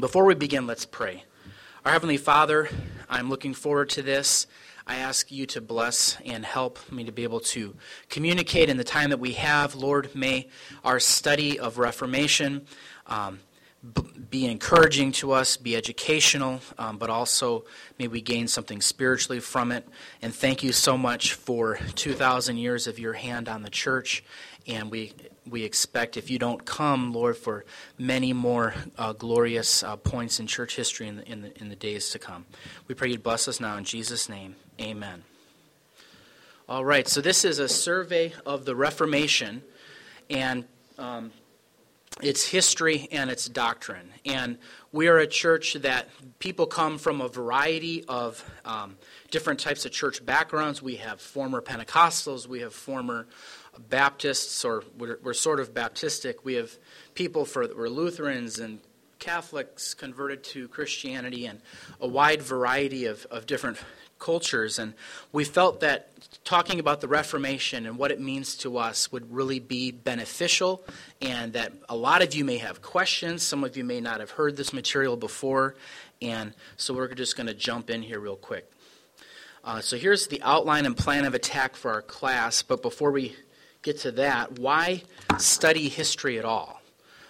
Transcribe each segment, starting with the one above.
Before we begin, let's pray. Our Heavenly Father, I'm looking forward to this. I ask you to bless and help me to be able to communicate in the time that we have. Lord, may our study of Reformation um, be encouraging to us, be educational, um, but also may we gain something spiritually from it. And thank you so much for 2,000 years of your hand on the church. And we we expect, if you don't come, Lord, for many more uh, glorious uh, points in church history in the, in, the, in the days to come. We pray you bless us now in Jesus' name. Amen. All right, so this is a survey of the Reformation and um, its history and its doctrine. And we are a church that people come from a variety of um, different types of church backgrounds. We have former Pentecostals, we have former Baptists, or we're, we're sort of Baptistic. We have people for we're Lutherans and Catholics converted to Christianity, and a wide variety of, of different cultures. And we felt that talking about the Reformation and what it means to us would really be beneficial, and that a lot of you may have questions. Some of you may not have heard this material before, and so we're just going to jump in here real quick. Uh, so here's the outline and plan of attack for our class. But before we get to that, why study history at all?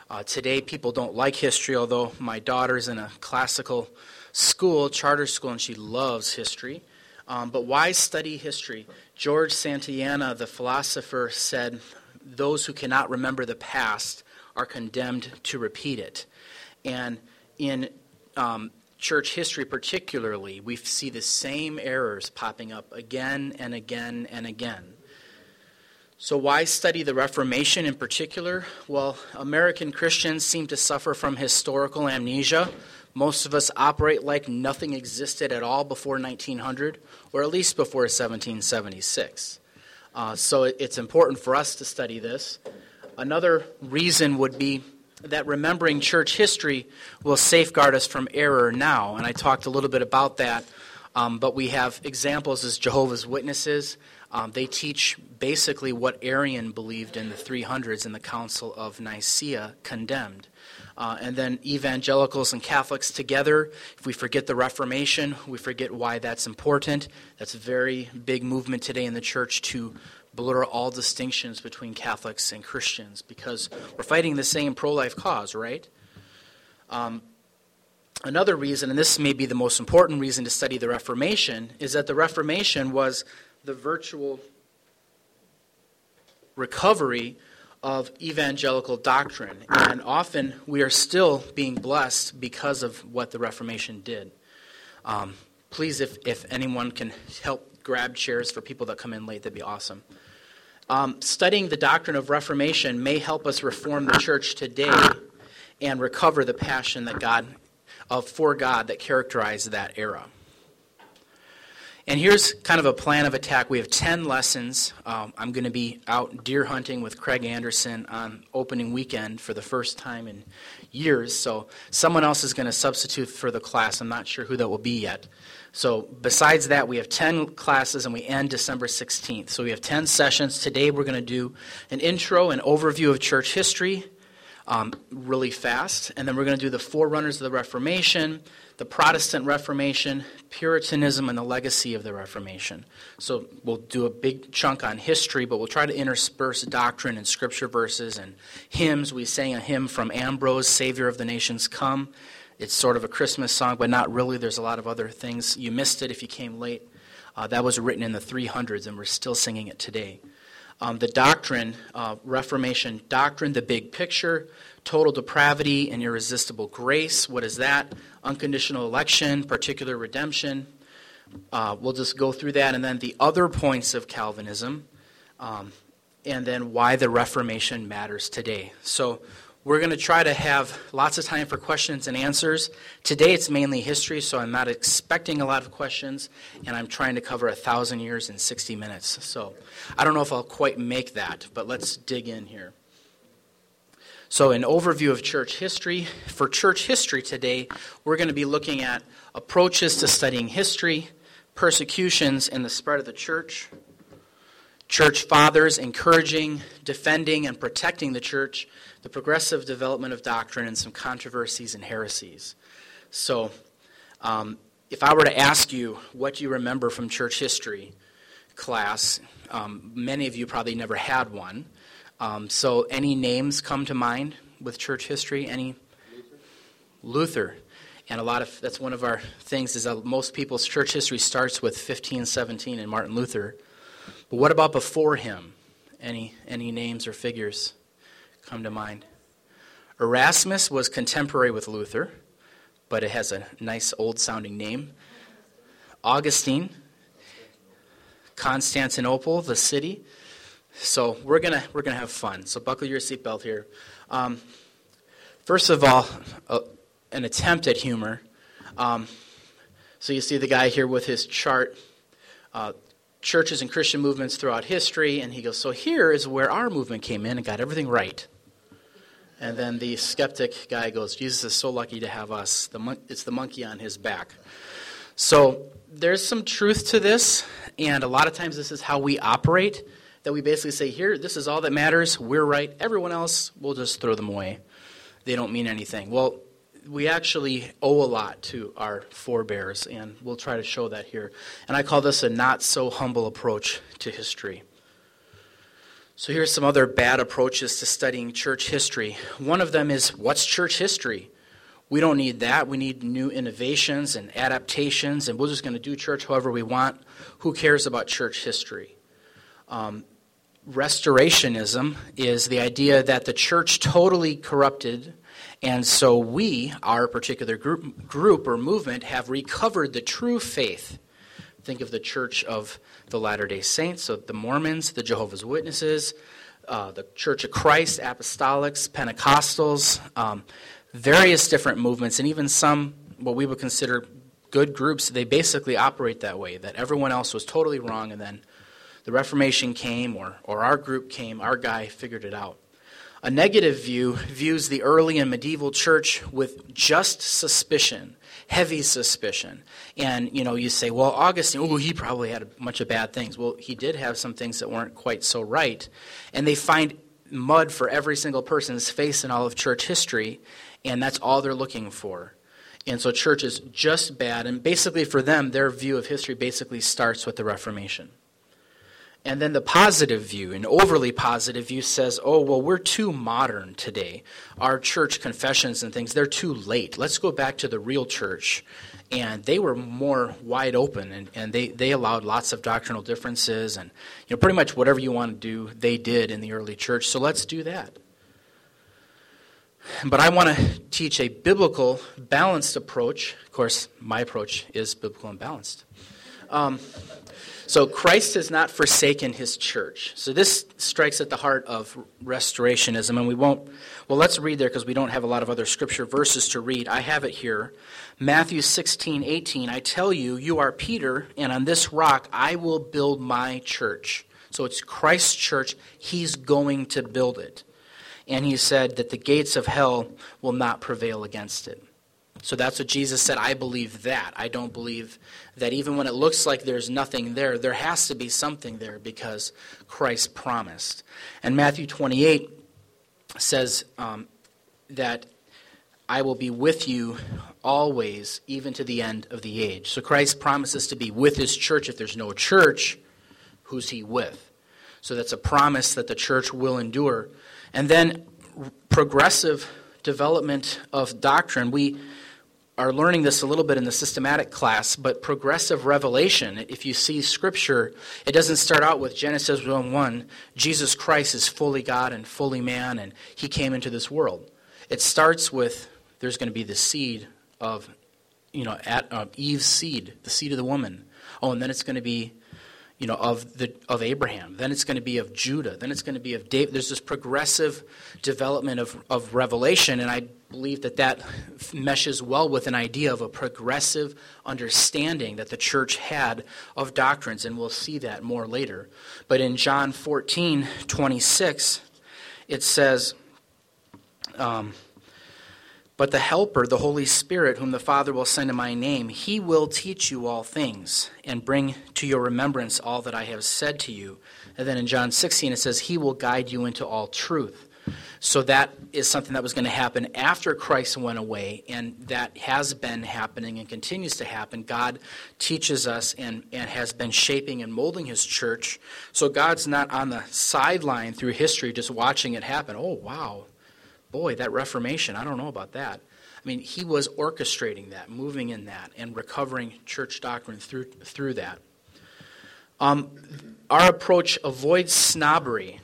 Uh, today, people don't like history, although my daughter's in a classical school, charter school, and she loves history. Um, but why study history? George Santayana, the philosopher, said, Those who cannot remember the past are condemned to repeat it. And in um, church history, particularly, we see the same errors popping up again and again and again. So, why study the Reformation in particular? Well, American Christians seem to suffer from historical amnesia. Most of us operate like nothing existed at all before 1900, or at least before 1776. Uh, so, it's important for us to study this. Another reason would be that remembering church history will safeguard us from error now. And I talked a little bit about that. Um, but we have examples as Jehovah's Witnesses um, they teach basically what Arian believed in the 300s in the Council of Nicaea condemned. Uh, and then evangelicals and Catholics together, if we forget the Reformation, we forget why that's important. That's a very big movement today in the church to blur all distinctions between Catholics and Christians because we're fighting the same pro life cause, right? Um, another reason, and this may be the most important reason to study the Reformation, is that the Reformation was the virtual recovery of evangelical doctrine. And often we are still being blessed because of what the Reformation did. Um, please, if, if anyone can help grab chairs for people that come in late, that'd be awesome. Um, studying the doctrine of Reformation may help us reform the church today and recover the passion that God of for God that characterized that era. And here's kind of a plan of attack. We have 10 lessons. Um, I'm going to be out deer hunting with Craig Anderson on opening weekend for the first time in years. So someone else is going to substitute for the class. I'm not sure who that will be yet. So besides that, we have 10 classes and we end December 16th. So we have 10 sessions. Today we're going to do an intro and overview of church history um, really fast. And then we're going to do the forerunners of the Reformation the Protestant Reformation, Puritanism, and the legacy of the Reformation. So we'll do a big chunk on history, but we'll try to intersperse doctrine and scripture verses and hymns. We sang a hymn from Ambrose, Savior of the Nations Come. It's sort of a Christmas song, but not really. There's a lot of other things. You missed it if you came late. Uh, that was written in the 300s, and we're still singing it today. Um, the doctrine, uh, Reformation doctrine, the big picture, total depravity and irresistible grace. What is that? Unconditional election, particular redemption. Uh, we'll just go through that, and then the other points of Calvinism, um, and then why the Reformation matters today. So we're going to try to have lots of time for questions and answers. Today it's mainly history, so I'm not expecting a lot of questions, and I'm trying to cover a thousand years in 60 minutes. So I don't know if I'll quite make that, but let's dig in here. So, an overview of church history. For church history today, we're going to be looking at approaches to studying history, persecutions, and the spread of the church, church fathers encouraging, defending, and protecting the church, the progressive development of doctrine, and some controversies and heresies. So, um, if I were to ask you what you remember from church history class, um, many of you probably never had one. Um, so, any names come to mind with church history? Any? Luther. Luther. And a lot of that's one of our things is that most people's church history starts with 1517 and Martin Luther. But what about before him? Any any names or figures come to mind? Erasmus was contemporary with Luther, but it has a nice old sounding name. Augustine, Constantinople, the city. So we're gonna we're gonna have fun. So buckle your seatbelt here. Um, first of all, uh, an attempt at humor. Um, so you see the guy here with his chart, uh, churches and Christian movements throughout history, and he goes, "So here is where our movement came in and got everything right." And then the skeptic guy goes, "Jesus is so lucky to have us. The mon- it's the monkey on his back." So there's some truth to this, and a lot of times this is how we operate. That we basically say, "Here, this is all that matters. We're right. Everyone else, we'll just throw them away. They don't mean anything." Well, we actually owe a lot to our forebears, and we'll try to show that here. And I call this a not so humble approach to history. So here's some other bad approaches to studying church history. One of them is what's church history? We don't need that. We need new innovations and adaptations, and we're just going to do church however we want. Who cares about church history? Um, restorationism is the idea that the church totally corrupted and so we, our particular group, group or movement, have recovered the true faith. Think of the Church of the Latter day Saints, so the Mormons, the Jehovah's Witnesses, uh, the Church of Christ, Apostolics, Pentecostals, um, various different movements, and even some what we would consider good groups. They basically operate that way, that everyone else was totally wrong, and then the Reformation came, or, or our group came, our guy figured it out. A negative view views the early and medieval church with just suspicion, heavy suspicion. And, you know, you say, well, Augustine, oh, he probably had a bunch of bad things. Well, he did have some things that weren't quite so right. And they find mud for every single person's face in all of church history, and that's all they're looking for. And so church is just bad. And basically, for them, their view of history basically starts with the Reformation. And then the positive view, an overly positive view, says, oh, well, we're too modern today. Our church confessions and things, they're too late. Let's go back to the real church. And they were more wide open, and, and they, they allowed lots of doctrinal differences. And you know, pretty much whatever you want to do, they did in the early church. So let's do that. But I want to teach a biblical, balanced approach. Of course, my approach is biblical and balanced. Um, so Christ has not forsaken his church. So this strikes at the heart of restorationism, and we won't. Well, let's read there because we don't have a lot of other scripture verses to read. I have it here. Matthew 16, 18. I tell you, you are Peter, and on this rock I will build my church. So it's Christ's church. He's going to build it. And he said that the gates of hell will not prevail against it. So that's what Jesus said. I believe that. I don't believe that even when it looks like there's nothing there, there has to be something there because Christ promised. And Matthew 28 says um, that I will be with you always, even to the end of the age. So Christ promises to be with his church. If there's no church, who's he with? So that's a promise that the church will endure. And then progressive development of doctrine. We are learning this a little bit in the systematic class, but progressive revelation, if you see Scripture, it doesn't start out with Genesis 1 1, Jesus Christ is fully God and fully man, and he came into this world. It starts with there's going to be the seed of, you know, at, uh, Eve's seed, the seed of the woman. Oh, and then it's going to be you know, of, the, of Abraham. Then it's going to be of Judah. Then it's going to be of David. There's this progressive development of, of revelation, and I believe that that meshes well with an idea of a progressive understanding that the church had of doctrines, and we'll see that more later. But in John 14, 26, it says, um, But the Helper, the Holy Spirit, whom the Father will send in my name, he will teach you all things and bring to your remembrance all that I have said to you. And then in John 16, it says, He will guide you into all truth. So that is something that was going to happen after Christ went away, and that has been happening and continues to happen. God teaches us and, and has been shaping and molding his church. So God's not on the sideline through history just watching it happen. Oh, wow. Boy, that Reformation, I don't know about that. I mean, he was orchestrating that, moving in that, and recovering church doctrine through, through that. Um, our approach avoids snobbery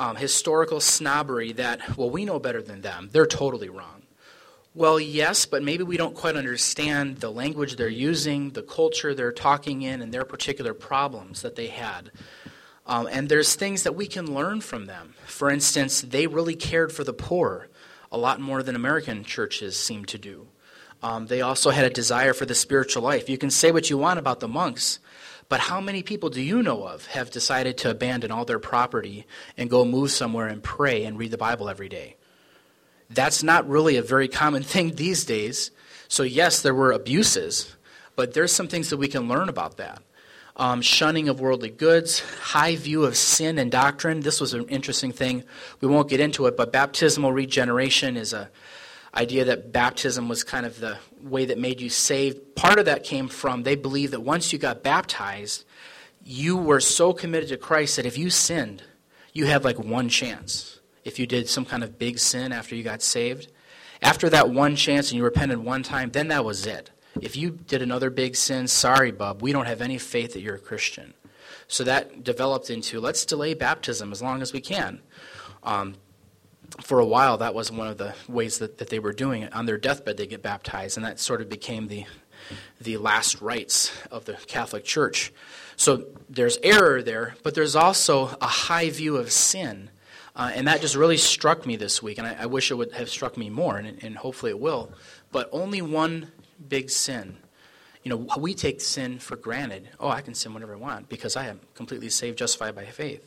um, historical snobbery that, well, we know better than them. They're totally wrong. Well, yes, but maybe we don't quite understand the language they're using, the culture they're talking in, and their particular problems that they had. Um, and there's things that we can learn from them. For instance, they really cared for the poor a lot more than American churches seem to do. Um, they also had a desire for the spiritual life. You can say what you want about the monks, but how many people do you know of have decided to abandon all their property and go move somewhere and pray and read the Bible every day? That's not really a very common thing these days. So, yes, there were abuses, but there's some things that we can learn about that. Um, shunning of worldly goods, high view of sin and doctrine. This was an interesting thing. We won't get into it, but baptismal regeneration is a idea that baptism was kind of the way that made you saved. Part of that came from they believed that once you got baptized, you were so committed to Christ that if you sinned, you had like one chance. If you did some kind of big sin after you got saved, after that one chance and you repented one time, then that was it. If you did another big sin, sorry, bub, we don't have any faith that you're a Christian. So that developed into let's delay baptism as long as we can. Um, for a while, that was one of the ways that, that they were doing it. On their deathbed, they get baptized, and that sort of became the, the last rites of the Catholic Church. So there's error there, but there's also a high view of sin. Uh, and that just really struck me this week, and I, I wish it would have struck me more, and, and hopefully it will. But only one big sin. You know, we take sin for granted. Oh, I can sin whenever I want because I am completely saved, justified by faith.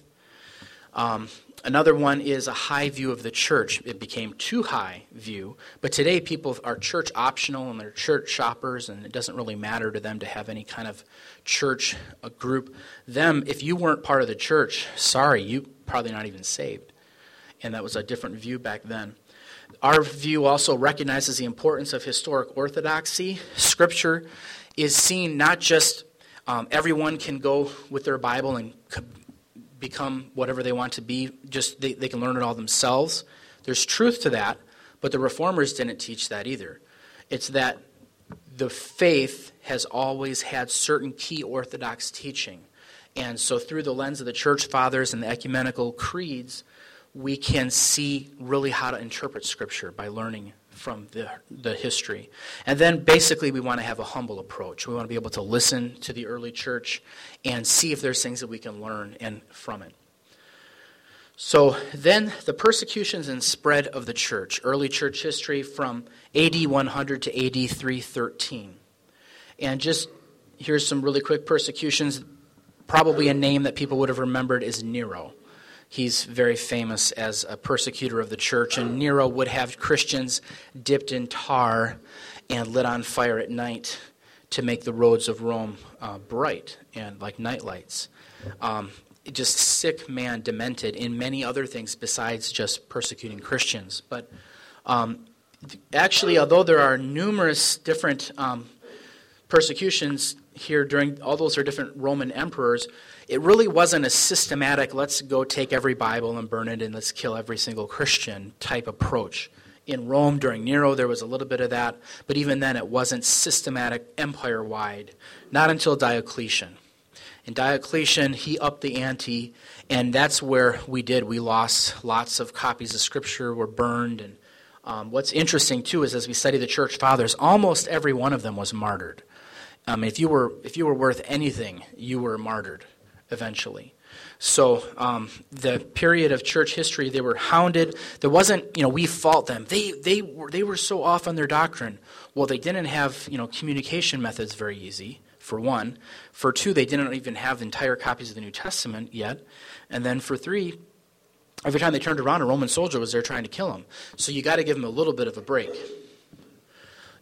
Um, another one is a high view of the church. It became too high view, but today people are church optional and they're church shoppers, and it doesn't really matter to them to have any kind of church group. Them, if you weren't part of the church, sorry, you probably not even saved, and that was a different view back then. Our view also recognizes the importance of historic orthodoxy. Scripture is seen not just um, everyone can go with their Bible and become whatever they want to be, just they, they can learn it all themselves. There's truth to that, but the reformers didn't teach that either. It's that the faith has always had certain key orthodox teaching. And so, through the lens of the church fathers and the ecumenical creeds, we can see really how to interpret Scripture by learning from the, the history. And then basically, we want to have a humble approach. We want to be able to listen to the early church and see if there's things that we can learn and from it. So then, the persecutions and spread of the church, early church history from AD 100 to AD 313. And just here's some really quick persecutions. Probably a name that people would have remembered is Nero. He's very famous as a persecutor of the church, and Nero would have Christians dipped in tar and lit on fire at night to make the roads of Rome uh, bright and like nightlights. Um, just sick man, demented in many other things besides just persecuting Christians. But um, actually, although there are numerous different um, persecutions here during all those are different Roman emperors, it really wasn't a systematic, let's go take every Bible and burn it and let's kill every single Christian type approach. In Rome during Nero, there was a little bit of that, but even then it wasn't systematic empire wide, not until Diocletian. In Diocletian, he upped the ante, and that's where we did. We lost lots of copies of Scripture, were burned. And um, what's interesting, too, is as we study the church fathers, almost every one of them was martyred. Um, if, you were, if you were worth anything, you were martyred eventually. So um, the period of church history, they were hounded. There wasn't, you know, we fault them. They they were they were so off on their doctrine. Well, they didn't have, you know, communication methods very easy. For one, for two, they didn't even have entire copies of the New Testament yet, and then for three, every time they turned around, a Roman soldier was there trying to kill them. So you got to give them a little bit of a break.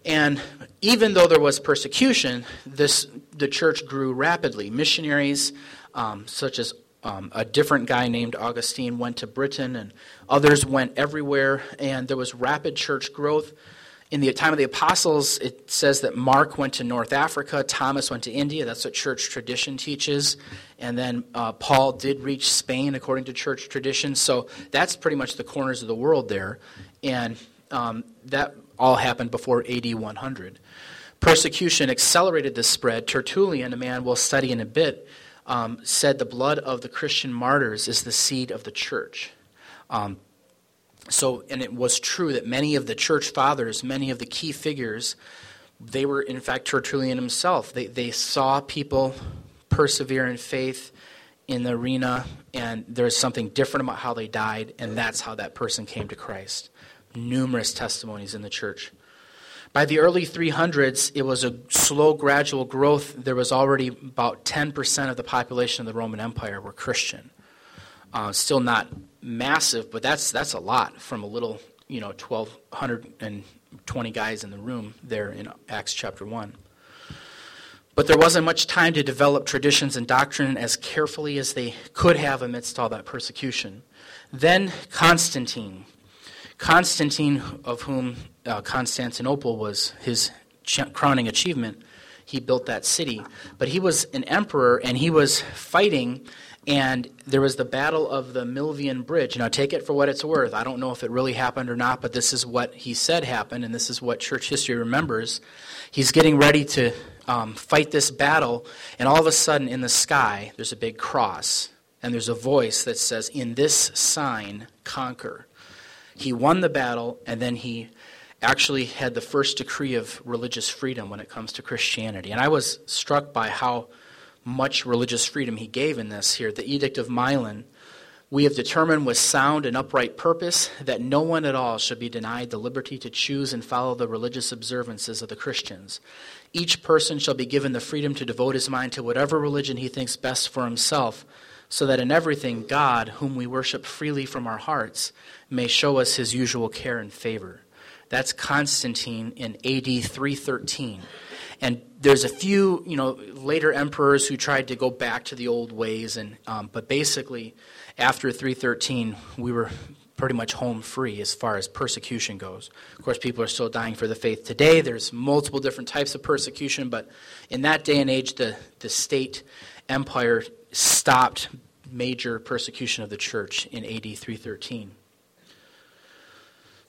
And even though there was persecution, this, the church grew rapidly. Missionaries, um, such as um, a different guy named Augustine, went to Britain, and others went everywhere, and there was rapid church growth. In the time of the apostles, it says that Mark went to North Africa, Thomas went to India. That's what church tradition teaches. And then uh, Paul did reach Spain according to church tradition. So that's pretty much the corners of the world there. And um, that all happened before AD 100. Persecution accelerated the spread. Tertullian, a man we'll study in a bit, um, said the blood of the Christian martyrs is the seed of the church. Um, so, and it was true that many of the church fathers, many of the key figures, they were in fact Tertullian himself. They, they saw people persevere in faith in the arena, and there's something different about how they died, and that's how that person came to Christ. Numerous testimonies in the church. By the early 300s, it was a slow, gradual growth. There was already about 10% of the population of the Roman Empire were Christian. Uh, still not massive, but that's that's a lot from a little, you know, 1,220 guys in the room there in Acts chapter 1. But there wasn't much time to develop traditions and doctrine as carefully as they could have amidst all that persecution. Then Constantine. Constantine, of whom uh, Constantinople was his crowning achievement, he built that city. But he was an emperor and he was fighting and there was the Battle of the Milvian Bridge. Now, take it for what it's worth. I don't know if it really happened or not, but this is what he said happened, and this is what church history remembers. He's getting ready to um, fight this battle, and all of a sudden in the sky, there's a big cross, and there's a voice that says, In this sign, conquer. He won the battle, and then he actually had the first decree of religious freedom when it comes to Christianity. And I was struck by how much religious freedom he gave in this here. The Edict of Milan. We have determined with sound and upright purpose that no one at all should be denied the liberty to choose and follow the religious observances of the Christians. Each person shall be given the freedom to devote his mind to whatever religion he thinks best for himself, so that in everything God, whom we worship freely from our hearts, may show us his usual care and favor. That's Constantine in AD 313. And there's a few, you know, later emperors who tried to go back to the old ways, and um, but basically, after 313, we were pretty much home free as far as persecution goes. Of course, people are still dying for the faith today. There's multiple different types of persecution, but in that day and age, the, the state empire stopped major persecution of the church in AD 313.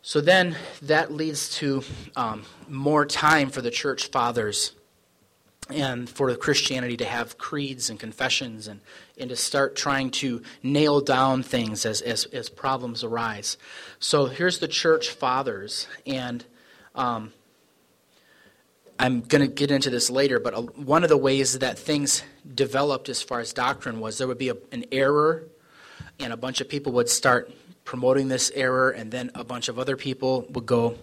So then that leads to um, more time for the church fathers and for Christianity to have creeds and confessions and, and to start trying to nail down things as, as, as problems arise. So here's the church fathers, and um, I'm going to get into this later, but uh, one of the ways that things developed as far as doctrine was there would be a, an error, and a bunch of people would start promoting this error, and then a bunch of other people would go,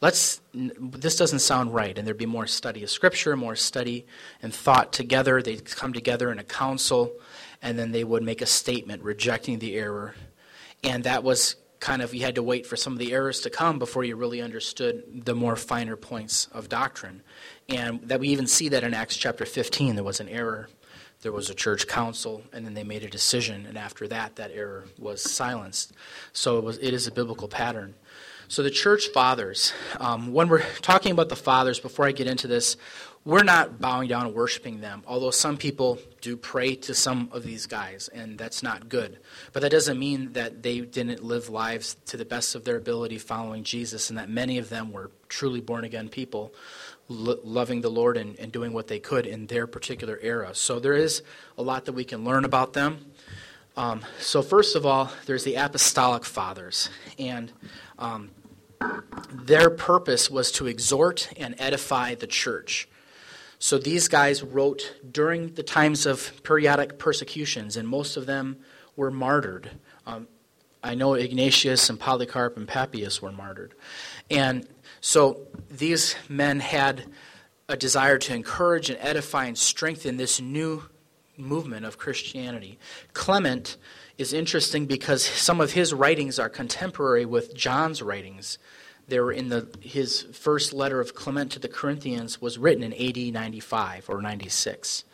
let's this doesn't sound right and there'd be more study of scripture more study and thought together. They'd come together in a council and then they would make a statement rejecting the error. And that was kind of you had to wait for some of the errors to come before you really understood the more finer points of doctrine and that we even see that in acts chapter 15 there was an error there was a church council, and then they made a decision, and after that, that error was silenced. So it, was, it is a biblical pattern. So the church fathers, um, when we're talking about the fathers, before I get into this, we're not bowing down and worshiping them, although some people do pray to some of these guys, and that's not good. But that doesn't mean that they didn't live lives to the best of their ability following Jesus, and that many of them were truly born again people lo- loving the Lord and, and doing what they could in their particular era. So there is a lot that we can learn about them. Um, so, first of all, there's the apostolic fathers. And um, their purpose was to exhort and edify the church. So these guys wrote during the times of periodic persecutions, and most of them were martyred. Um, I know Ignatius and Polycarp and Papias were martyred. And so these men had a desire to encourage and edify and strengthen this new movement of Christianity. Clement is interesting because some of his writings are contemporary with John's writings. They were in the his first letter of Clement to the Corinthians was written in AD 95 or 96.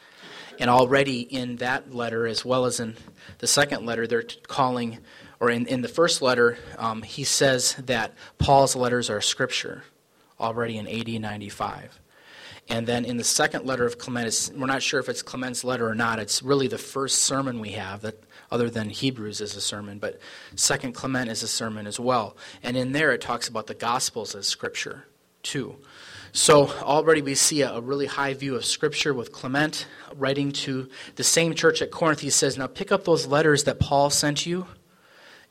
And already in that letter, as well as in the second letter, they're calling, or in, in the first letter, um, he says that Paul's letters are scripture, already in AD 95. And then in the second letter of Clement, we're not sure if it's Clement's letter or not. It's really the first sermon we have that, other than Hebrews is a sermon, but Second Clement is a sermon as well. And in there it talks about the Gospels as scripture too. So already we see a, a, really high view of Scripture with Clement writing to the same church at Corinth. He says, Now pick up those letters that Paul sent you.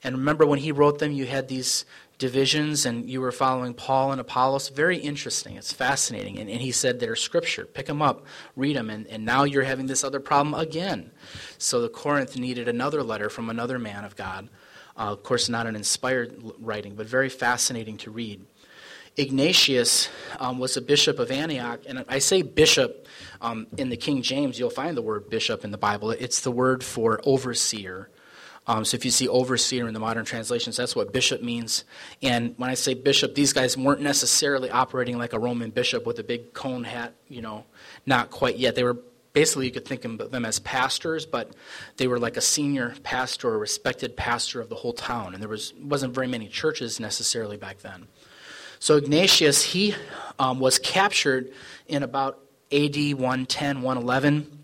And remember when he wrote them, you had these divisions and you were following Paul and Apollos. Very interesting. It's fascinating. And, and he said they're Scripture. Pick them up, read them. And, and now you're having this other problem again. So the Corinth needed another letter from another man of God. Uh, of course, not an inspired writing, but very fascinating to read. Ignatius um, was a bishop of Antioch, and I say bishop um, in the King James, you'll find the word bishop in the Bible. It's the word for overseer. Um, so if you see overseer in the modern translations, that's what bishop means. And when I say bishop, these guys weren't necessarily operating like a Roman bishop with a big cone hat, you know, not quite yet. They were basically, you could think of them as pastors, but they were like a senior pastor, a respected pastor of the whole town. And there was, wasn't very many churches necessarily back then. So Ignatius, he um, was captured in about AD 110, 111,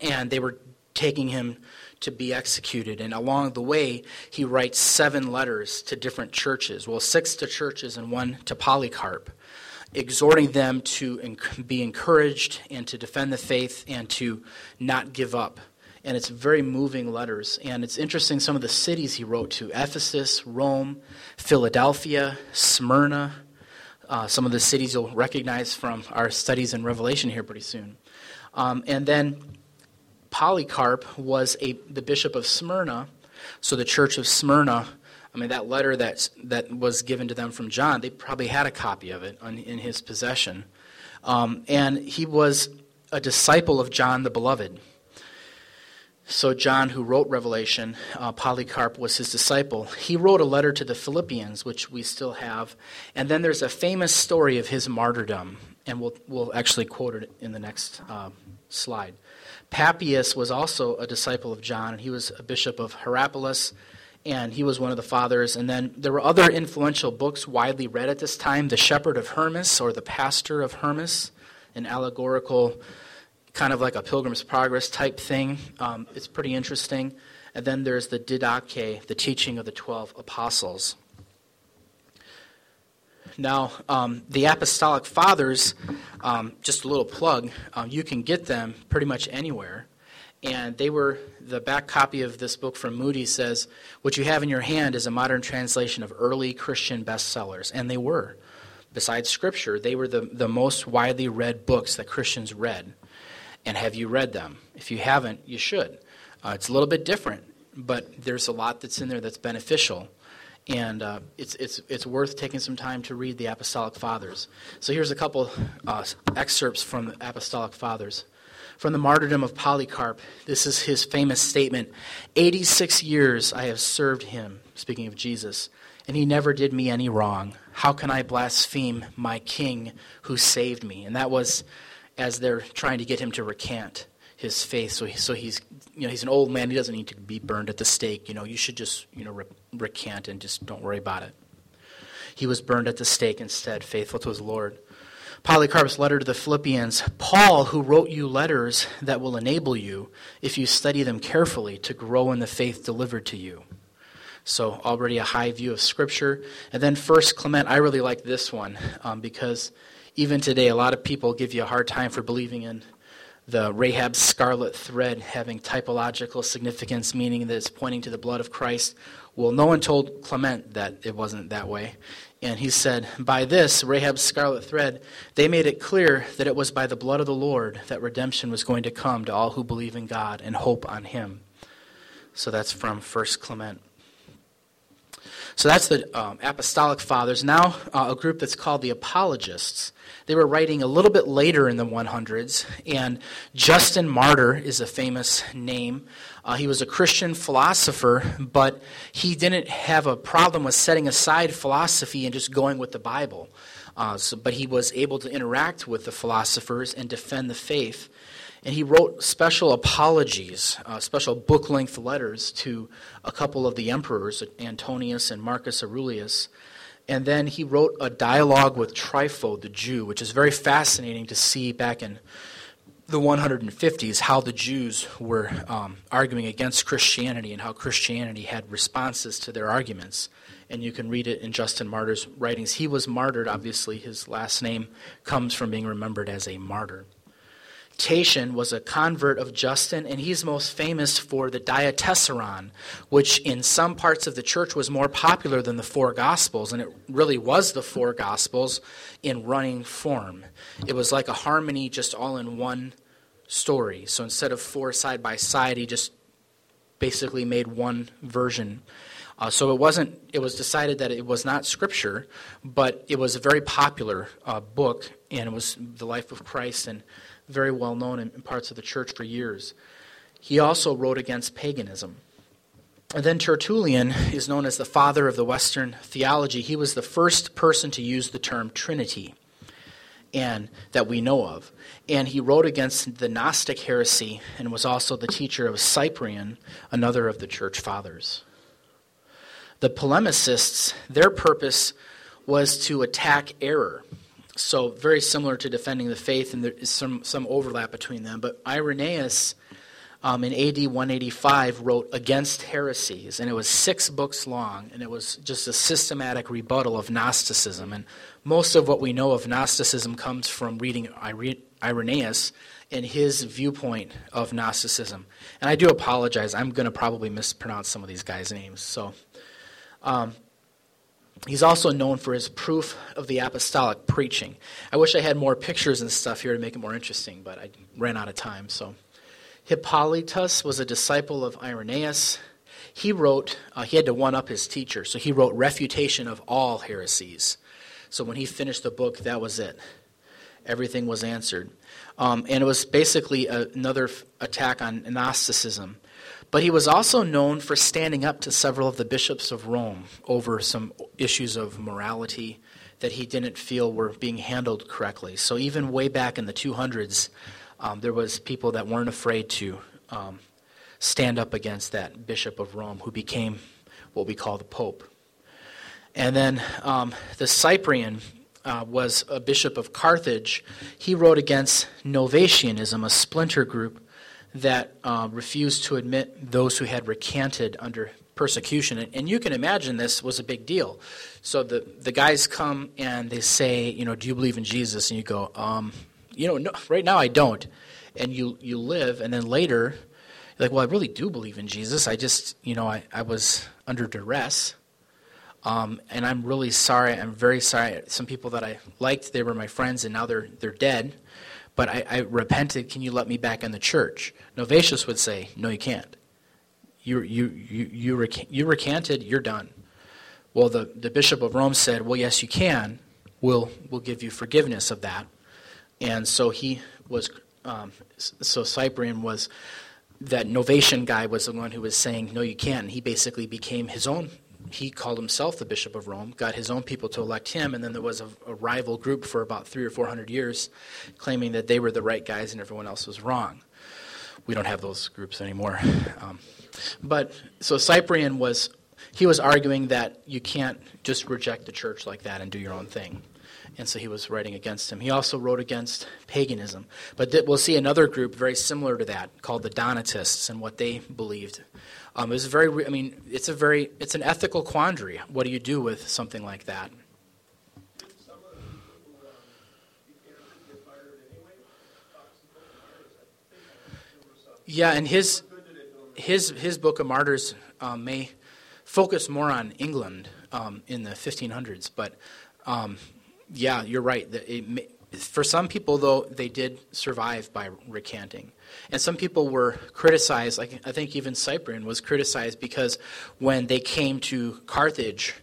and they were taking him to be executed. And along the way, he writes seven letters to different churches well, six to churches and one to Polycarp, exhorting them to be encouraged and to defend the faith and to not give up and it's very moving letters. And it's interesting some of the cities he wrote to Ephesus, Rome, Philadelphia, Smyrna, uh, some of the cities you'll recognize from our studies in Revelation here pretty soon. Um, and then Polycarp was a, the bishop of Smyrna, so the church of Smyrna. I mean, that letter that, that was given to them from John, they probably had a copy of it on, in his possession. Um, and he was a disciple of John the Beloved. So, John, who wrote Revelation, uh, Polycarp was his disciple. He wrote a letter to the Philippians, which we still have. And then there's a famous story of his martyrdom, and we'll, we'll actually quote it in the next uh, slide. Papias was also a disciple of John, and he was a bishop of Hierapolis, and he was one of the fathers. And then there were other influential books widely read at this time The Shepherd of Hermas, or The Pastor of Hermas, an allegorical kind of like a Pilgrim's Progress type thing. Um, it's pretty interesting. And then there's the Didache, the teaching of the 12 apostles. Now, um, the Apostolic Fathers, um, just a little plug, um, you can get them pretty much anywhere. And they were, the back copy of this book from Moody says, What you have in your hand is a modern translation of early Christian bestsellers. And they were. Besides Scripture, they were the, the most widely read books that Christians read. And have you read them? If you haven't, you should. Uh, it's a little bit different, but there's a lot that's in there that's beneficial. And uh, it's, it's, it's worth taking some time to read the Apostolic Fathers. So here's a couple uh, excerpts from the Apostolic Fathers. From the martyrdom of Polycarp, this is his famous statement 86 years I have served him, speaking of Jesus, and he never did me any wrong. How can I blaspheme my king who saved me? And that was as they're trying to get him to recant his faith. So, he, so he's, you know, he's an old man. He doesn't need to be burned at the stake. You know, you should just, you know, re- recant and just don't worry about it. He was burned at the stake instead, faithful to his Lord. Polycarp's letter to the Philippians Paul, who wrote you letters that will enable you, if you study them carefully, to grow in the faith delivered to you. So, already a high view of Scripture. And then, First Clement, I really like this one um, because even today, a lot of people give you a hard time for believing in the Rahab's scarlet thread having typological significance, meaning that it's pointing to the blood of Christ. Well, no one told Clement that it wasn't that way. And he said, By this, Rahab's scarlet thread, they made it clear that it was by the blood of the Lord that redemption was going to come to all who believe in God and hope on Him. So that's from 1 Clement. So that's the um, Apostolic Fathers. Now, uh, a group that's called the Apologists. They were writing a little bit later in the 100s, and Justin Martyr is a famous name. Uh, he was a Christian philosopher, but he didn't have a problem with setting aside philosophy and just going with the Bible. Uh, so, but he was able to interact with the philosophers and defend the faith. And he wrote special apologies, uh, special book length letters to a couple of the emperors, Antonius and Marcus Aurelius. And then he wrote a dialogue with Trypho, the Jew, which is very fascinating to see back in the 150s how the Jews were um, arguing against Christianity and how Christianity had responses to their arguments. And you can read it in Justin Martyr's writings. He was martyred, obviously, his last name comes from being remembered as a martyr. Tatian was a convert of Justin, and he's most famous for the Diatessaron, which in some parts of the church was more popular than the four Gospels, and it really was the four Gospels in running form. It was like a harmony just all in one story. So instead of four side by side, he just basically made one version. Uh, so it wasn't. It was decided that it was not scripture, but it was a very popular uh, book, and it was the life of Christ and very well known in, parts of the church for years. He also wrote against paganism. And then Tertullian is known as the father of the Western theology. He was the first person to use the term Trinity and that we know of. And he wrote against the Gnostic heresy and was also the teacher of Cyprian, another of the church fathers. The polemicists, their purpose was to attack error. So, very similar to defending the faith, and there is some, some overlap between them. But Irenaeus, um, in AD 185, wrote Against Heresies, and it was six books long, and it was just a systematic rebuttal of Gnosticism. And most of what we know of Gnosticism comes from reading Irenaeus and his viewpoint of Gnosticism. And I do apologize, I'm going to probably mispronounce some of these guys' names. So, um, He's also known for his proof of the apostolic preaching. I wish I had more pictures and stuff here to make it more interesting, but I ran out of time. So, Hippolytus was a disciple of Irenaeus. He wrote, uh, he had to one up his teacher, so he wrote Refutation of All Heresies. So, when he finished the book, that was it. Everything was answered. Um, and it was basically a, another attack on Gnosticism. But he was also known for standing up to several of the bishops of Rome over some issues of morality that he didn't feel were being handled correctly. So even way back in the 200s, um, there was people that weren't afraid to um, stand up against that bishop of Rome, who became what we call the Pope. And then um, the Cyprian uh, was a bishop of Carthage. He wrote against Novatianism, a splinter group that uh, refused to admit those who had recanted under persecution. And, and, you can imagine this was a big deal. So the, the guys come and they say, you know, do you believe in Jesus? And you go, um, you know, no, right now I don't. And you, you live, and then later, like, well, I really do believe in Jesus. I just, you know, I, I was under duress. Um, and I'm really sorry. I'm very sorry. Some people that I liked, they were my friends, and now they're, they're dead but I, I, repented. Can you let me back in the church? Novatius would say, No, you can't. You, you, you, you, rec- you recanted, you're done. Well, the, the Bishop of Rome said, Well, yes, you can. We'll, we'll give you forgiveness of that. And so he was, um, so Cyprian was, that Novatian guy was the one who was saying, No, you can't. he basically became his own he called himself the Bishop of Rome, got his own people to elect him, and then there was a, a, rival group for about three or four hundred years claiming that they were the right guys and everyone else was wrong. We don't have those groups anymore. Um, but so Cyprian was, he was arguing that you can't just reject the church like that and do your own thing. And so he was writing against him. He also wrote against paganism. But th- we'll see another group very similar to that called the Donatists and what they believed um, it was very. I mean, it's a very. It's an ethical quandary. What do you do with something like that? Yeah, and his his his book of martyrs um, may focus more on England um, in the 1500s, but um, yeah, you're right. May, for some people, though, they did survive by recanting. And some people were criticized, like I think even Cyprian was criticized because when they came to Carthage,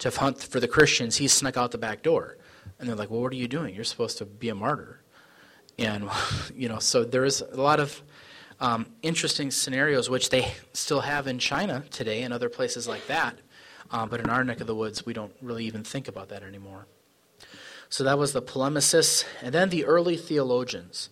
to hunt for the Christians, he snuck out the back door. And they're like, well, what are you doing? You're supposed to be a martyr. And, you know, so there is a lot of um, interesting scenarios, which they still have in China today and other places like that. Uh, but in our neck of the woods, we don't really even think about that anymore. So that was the polemicists. And then the early theologians.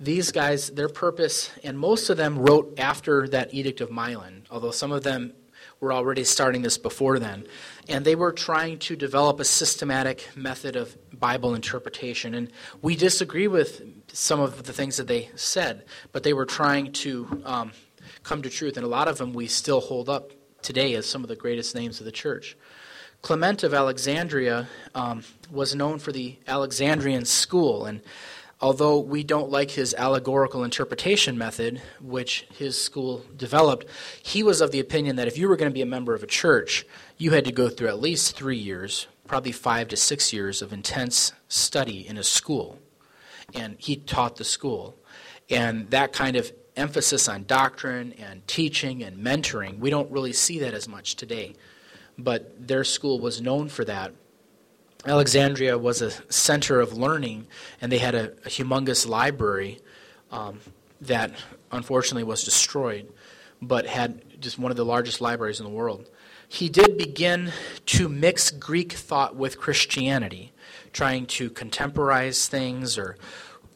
These guys, their purpose, and most of them wrote after that Edict of Milan, although some of them were already starting this before then. And they were trying to develop a systematic method of Bible interpretation. And we disagree with some of the things that they said, but they were trying to um, come to truth. And a lot of them we still hold up today as some of the greatest names of the church. Clement of Alexandria um, was known for the Alexandrian school, and although we don't like his allegorical interpretation method, which his school developed, he was of the opinion that if you were going to be a member of a church, you had to go through at least three years, probably five to six years of intense study in a school. And he taught the school. And that kind of emphasis on doctrine and teaching and mentoring, we don't really see that as much today. But their school was known for that. Alexandria was a center of learning, and they had a, a humongous library um, that unfortunately was destroyed, but had just one of the largest libraries in the world. He did begin to mix Greek thought with Christianity, trying to contemporize things or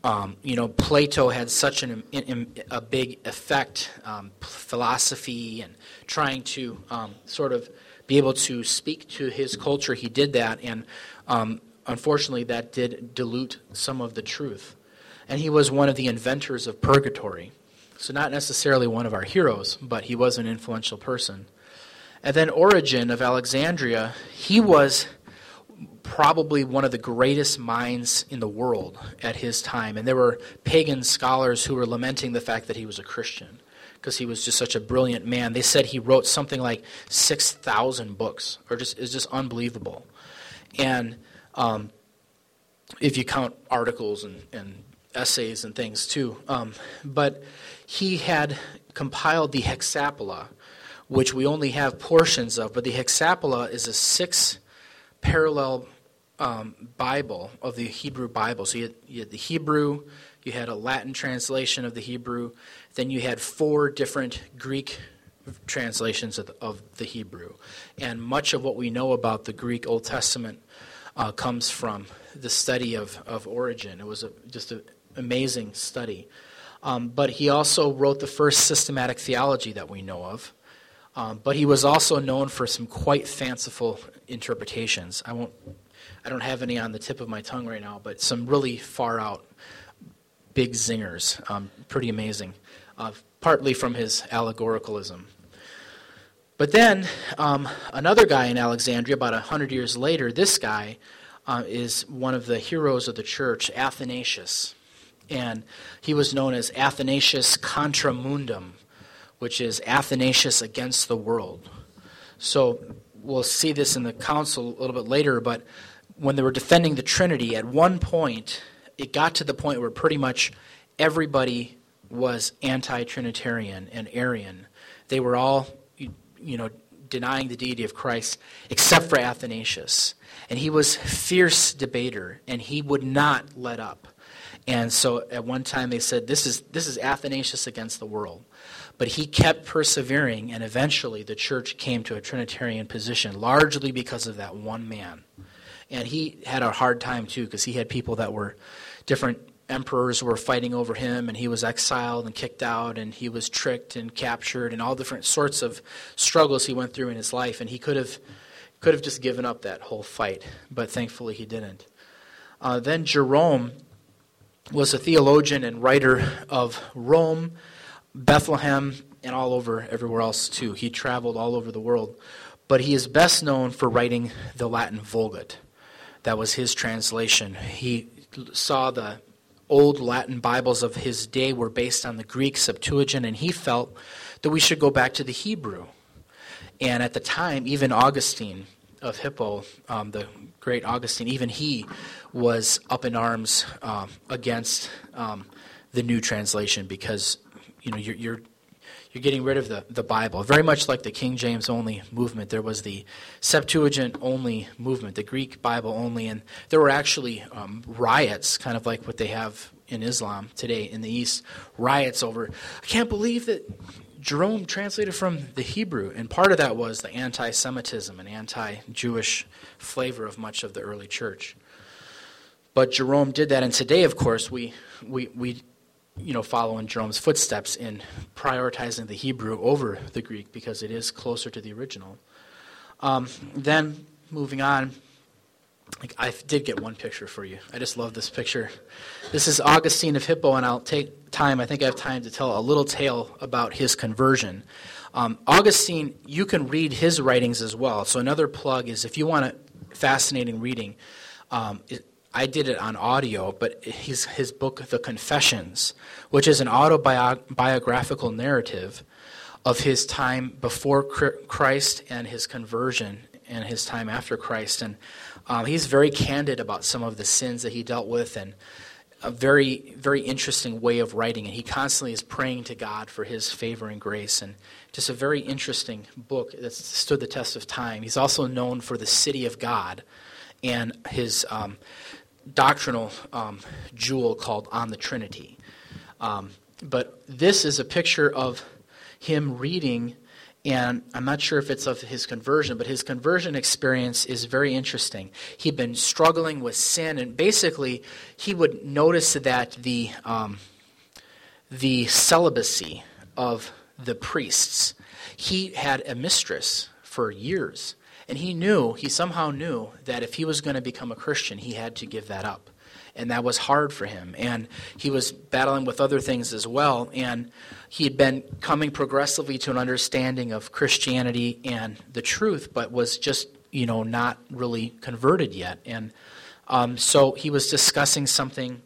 um, you know, Plato had such an, a big effect, um, philosophy, and trying to um, sort of be able to speak to his culture. He did that, and um, unfortunately, that did dilute some of the truth. And he was one of the inventors of purgatory. So, not necessarily one of our heroes, but he was an influential person. And then Origen of Alexandria, he was probably one of the greatest minds in the world at his time. And there were pagan scholars who were lamenting the fact that he was a Christian because he was just such a brilliant man. They said he wrote something like 6,000 books, or just is just unbelievable. And um, if you count articles and, and, essays and things too. Um, but he had compiled the Hexapla, which we only have portions of, but the Hexapla is a six parallel um, Bible of the Hebrew Bible. So you had, you had, the Hebrew, you had a Latin translation of the Hebrew, then you had four different Greek translations of the, of the Hebrew. And much of what we know about the Greek Old Testament uh, comes from the study of, of Origen. It was a, just an amazing study. Um, but he also wrote the first systematic theology that we know of. Um, but he was also known for some quite fanciful interpretations. I won't I don't have any on the tip of my tongue right now, but some really far out big zingers. Um, pretty amazing. Uh, partly from his allegoricalism. But then um, another guy in Alexandria, about 100 years later, this guy uh, is one of the heroes of the church, Athanasius. And he was known as Athanasius Contra Mundum, which is Athanasius against the world. So we'll see this in the council a little bit later, but when they were defending the Trinity, at one point, it got to the point where pretty much everybody was anti Trinitarian and Arian. They were all, you know, denying the deity of Christ, except for Athanasius. And he was fierce debater, and he would not let up. And so at one time they said, this is, this is Athanasius against the world. But he kept persevering, and eventually the church came to a Trinitarian position, largely because of that one man. And he had a hard time too because he had people that were different emperors were fighting over him and he was exiled and kicked out and he was tricked and captured and all different sorts of struggles he went through in his life and he could have could have just given up that whole fight but thankfully he didn't. Uh, then jerome was a theologian and writer of rome bethlehem and all over everywhere else too. He traveled all over the world but he is best known for writing the latin vulgate. That was his translation. He saw the old Latin Bibles of his day were based on the Greek Septuagint, and he felt that we should go back to the Hebrew. And at the time, even Augustine of Hippo, um, the great Augustine, even he was up in arms um, against um, the new translation because you know you're, you're you're getting rid of the, the Bible. Very much like the King James only movement, there was the Septuagint only movement, the Greek Bible only, and there were actually um, riots, kind of like what they have in Islam today in the East, riots over, I can't believe that Jerome translated from the Hebrew, and part of that was the anti Semitism and anti Jewish flavor of much of the early church. But Jerome did that, and today, of course, we, we, we you know, following Jerome's footsteps in prioritizing the Hebrew over the Greek because it is closer to the original. Um, then, moving on, I did get one picture for you. I just love this picture. This is Augustine of Hippo, and I'll take time. I think I have time to tell a little tale about his conversion. Um, Augustine, you can read his writings as well. So another plug is if you want a fascinating reading, um, it, I did it on audio, but his, his book, The Confessions, which is an autobiographical narrative of his time before Christ and his conversion and his time after Christ. And um, he's very candid about some of the sins that he dealt with and a very, very interesting way of writing. And he constantly is praying to God for his favor and grace. And just a very interesting book that stood the test of time. He's also known for the City of God and his um, doctrinal um, jewel called On the Trinity. Um, but this is a picture of him reading and I'm not sure if it's of his conversion, but his conversion experience is very interesting. He'd been struggling with sin, and basically, he would notice that the, um, the celibacy of the priests. He had a mistress for years, and he knew, he somehow knew, that if he was going to become a Christian, he had to give that up. And that was hard for him. And he was battling with other things as well. And he had been coming progressively to an understanding of Christianity and the truth, but was just, you know, not really converted yet. And um, so he was discussing something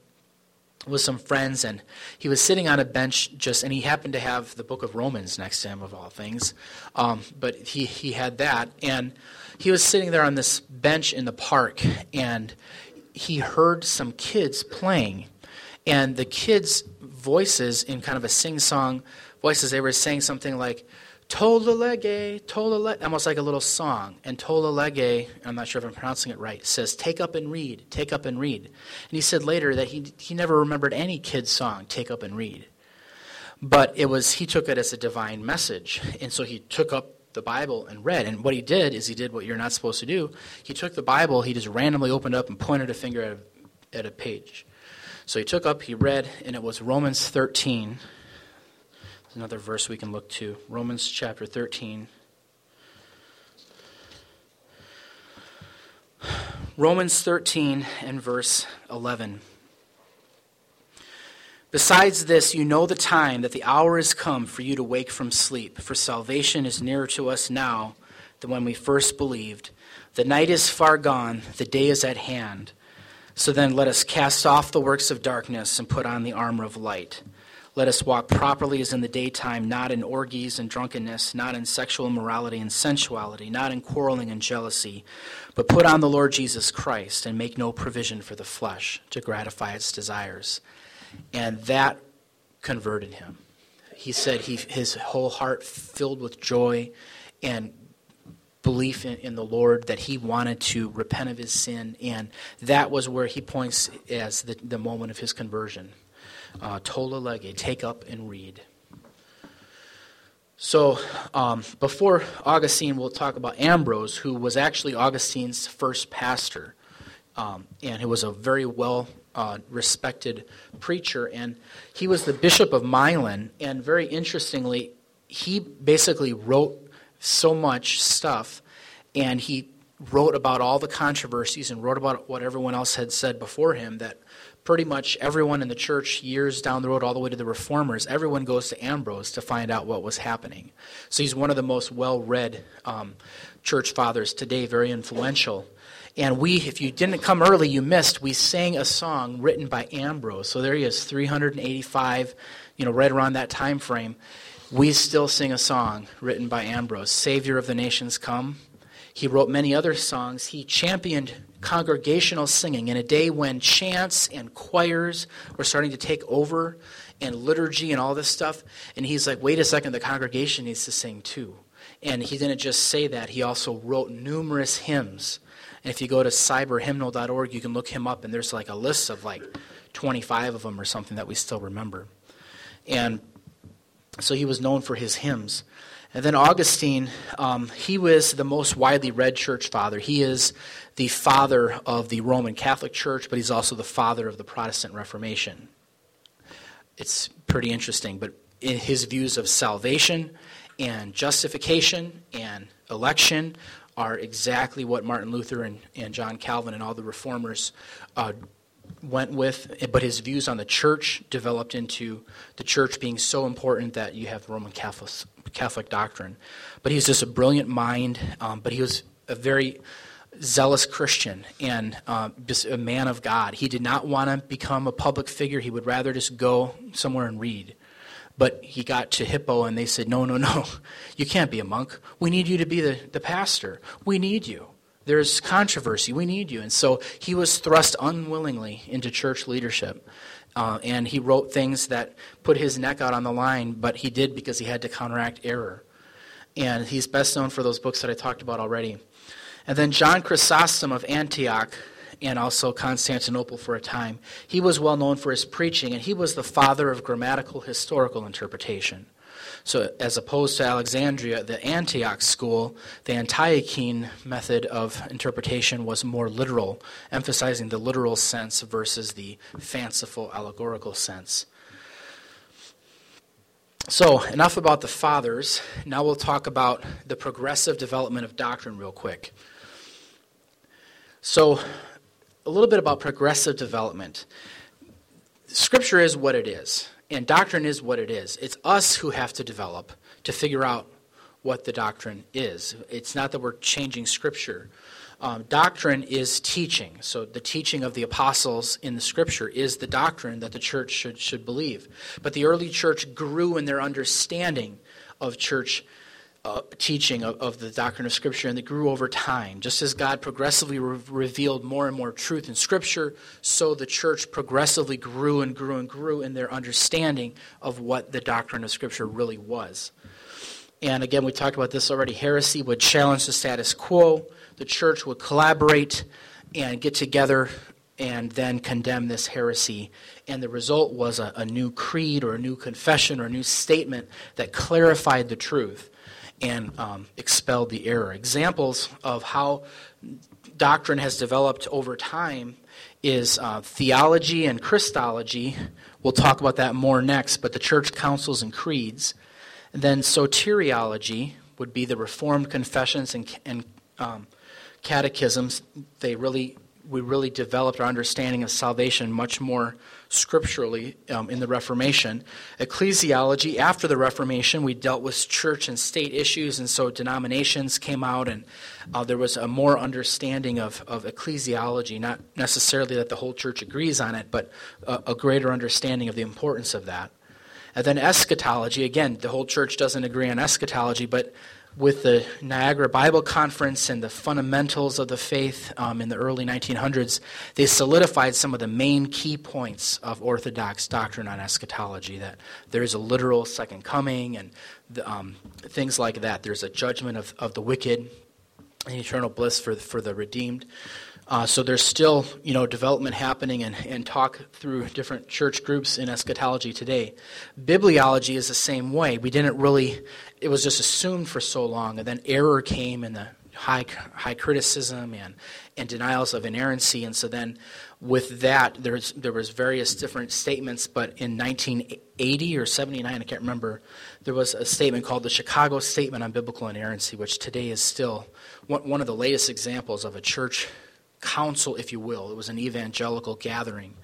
with some friends, and he was sitting on a bench just, and he happened to have the book of Romans next to him, of all things. Um, but he, he had that, and he was sitting there on this bench in the park, and he heard some kids playing. And the kids voices in kind of a sing-song voices. They were saying something like, Tolle lege, tolle lege, almost like a little song. And tolle lege, I'm not sure if I'm pronouncing it right, says, take up and read, take up and read. And he said later that he, he never remembered any kid's song, take up and read. But it was, he took it as a divine message. And so he took up the Bible and read. And what he did is he did what you're not supposed to do. He took the Bible, he just randomly opened up and pointed a finger at a, at a page. So he took up, he read, and it was Romans 13. Another verse we can look to. Romans chapter 13. Romans 13 and verse 11. Besides this, you know the time that the hour is come for you to wake from sleep, for salvation is nearer to us now than when we first believed. The night is far gone, the day is at hand. So then let us cast off the works of darkness and put on the armor of light. Let us walk properly as in the daytime, not in orgies and drunkenness, not in sexual immorality and sensuality, not in quarreling and jealousy, but put on the Lord Jesus Christ and make no provision for the flesh to gratify its desires. And that converted him. He said he, his whole heart filled with joy and belief in, in, the Lord, that he wanted to repent of his sin, and that was where he points as the, the moment of his conversion. Uh, tolle lege, take up and read. So, um, before Augustine, we'll talk about Ambrose, who was actually Augustine's first pastor, um, and who was a very well uh, respected preacher. And he was the Bishop of Milan, and very interestingly, he basically wrote so much stuff, and he wrote about all the controversies and wrote about what everyone else had said before him that pretty much everyone in the church years down the road all the way to the reformers everyone goes to ambrose to find out what was happening so he's one of the most well-read um, church fathers today very influential and we if you didn't come early you missed we sang a song written by ambrose so there he is 385 you know right around that time frame we still sing a song written by Ambrose Savior of the nations, come. He wrote many other songs. He championed congregational singing in a day when chants and choirs were starting to take over and liturgy and all this stuff. And he's like, wait a second, the congregation needs to sing too. And he didn't just say that, he also wrote numerous hymns. And if you go to cyberhymnal.org, you can look him up, and there's like a list of like 25 of them or something that we still remember. And so he was known for his hymns. And then Augustine, um, he was the most widely read church father. He is the father of the Roman Catholic Church, but he's also the father of the Protestant Reformation. It's pretty interesting, but his views of salvation and justification and election are exactly what Martin Luther and, and John Calvin and all the reformers uh, went with, but his views on the church developed into the church being so important that you have Roman Catholic, Catholic doctrine. But he was just a brilliant mind, um, but he was a very zealous Christian and uh, just a man of God. He did not want to become a public figure. He would rather just go somewhere and read. But he got to Hippo and they said, No, no, no, you can't be a monk. We need you to be the, the pastor. We need you. There's controversy. We need you. And so he was thrust unwillingly into church leadership. Uh, and he wrote things that put his neck out on the line, but he did because he had to counteract error. And he's best known for those books that I talked about already. And then John Chrysostom of Antioch and also Constantinople for a time. He was well known for his preaching, and he was the father of grammatical historical interpretation. So, as opposed to Alexandria, the Antioch school, the Antiochene method of interpretation was more literal, emphasizing the literal sense versus the fanciful allegorical sense. So, enough about the fathers. Now we'll talk about the progressive development of doctrine, real quick. So, a little bit about progressive development. Scripture is what it is, and doctrine is what it is. It's us who have to develop to figure out what the doctrine is. It's not that we're changing Scripture. Um, doctrine is teaching. So, the teaching of the apostles in the Scripture is the doctrine that the church should, should believe. But the early church grew in their understanding of church uh, teaching of, of, the doctrine of Scripture, and it grew over time. Just as God progressively re- revealed more and more truth in Scripture, so the church progressively grew and grew and grew in their understanding of what the doctrine of Scripture really was. And again, we talked about this already. Heresy would challenge the status quo, the church would collaborate and get together and then condemn this heresy. And the result was a, a new creed or a new confession or a new statement that clarified the truth and um, expelled the error. Examples of how doctrine has developed over time is uh, theology and Christology. We'll talk about that more next, but the church councils and creeds. And then soteriology would be the Reformed confessions and, and um, catechisms. They really, we really developed our understanding of salvation much more scripturally um, in the Reformation. Ecclesiology, after the Reformation, we dealt with church and state issues, and so denominations came out, and uh, there was a more understanding of, of ecclesiology, not necessarily that the whole church agrees on it, but a, a greater understanding of the importance of that. And then eschatology, again, the whole church doesn't agree on eschatology, but with the Niagara Bible Conference and the fundamentals of the faith um, in the early 1900s, they solidified some of the main key points of Orthodox doctrine on eschatology that there's a literal second coming and the, um, things like that. There's a judgment of, of the wicked and eternal bliss for, for the redeemed. Uh, so there's still, you know, development happening and, and talk through different church groups in eschatology today. Bibliology is the same way. We didn't really, it was just assumed for so long, and then error came in the high, high criticism and, and denials of inerrancy, and so then with that, there's, there was various different statements, but in 1980 or 79, I can't remember, there was a statement called the Chicago Statement on Biblical Inerrancy, which today is still one, one of the latest examples of a church council, if you will. It was an evangelical gathering